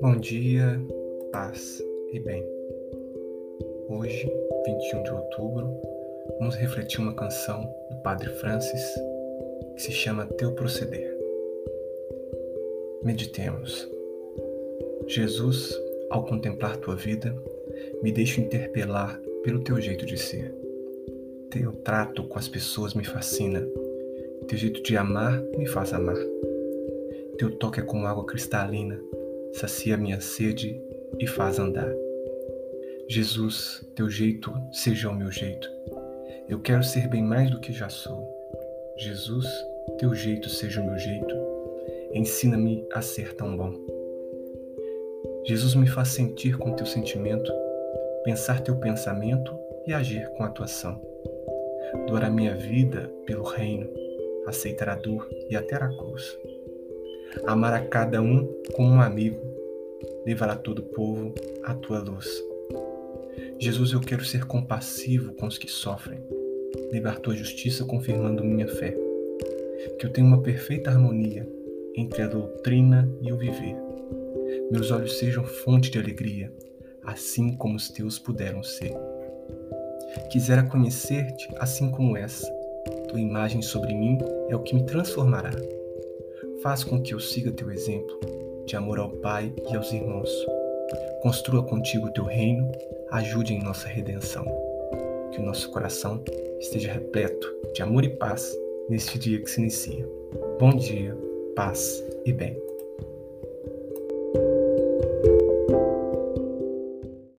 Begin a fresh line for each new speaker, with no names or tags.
Bom dia, paz e bem. Hoje, 21 de outubro, vamos refletir uma canção do Padre Francis que se chama Teu Proceder. Meditemos. Jesus, ao contemplar tua vida, me deixo interpelar pelo teu jeito de ser. Teu trato com as pessoas me fascina. Teu jeito de amar me faz amar. Teu toque é como água cristalina sacia minha sede e faz andar. Jesus, teu jeito seja o meu jeito. Eu quero ser bem mais do que já sou. Jesus, teu jeito seja o meu jeito. Ensina-me a ser tão bom. Jesus me faz sentir com teu sentimento, pensar teu pensamento e agir com atuação. Doar a minha vida pelo reino, aceitar a dor e até a cruz amar a cada um como um amigo, levar a todo o povo a tua luz. Jesus, eu quero ser compassivo com os que sofrem, levar tua justiça confirmando minha fé. Que eu tenha uma perfeita harmonia entre a doutrina e o viver. Meus olhos sejam fonte de alegria, assim como os teus puderam ser. Quisera conhecer-te assim como és. Tua imagem sobre mim é o que me transformará. Faz com que eu siga teu exemplo, de amor ao Pai e aos irmãos. Construa contigo o teu reino, ajude em nossa redenção. Que o nosso coração esteja repleto de amor e paz neste dia que se inicia. Bom dia, paz e bem.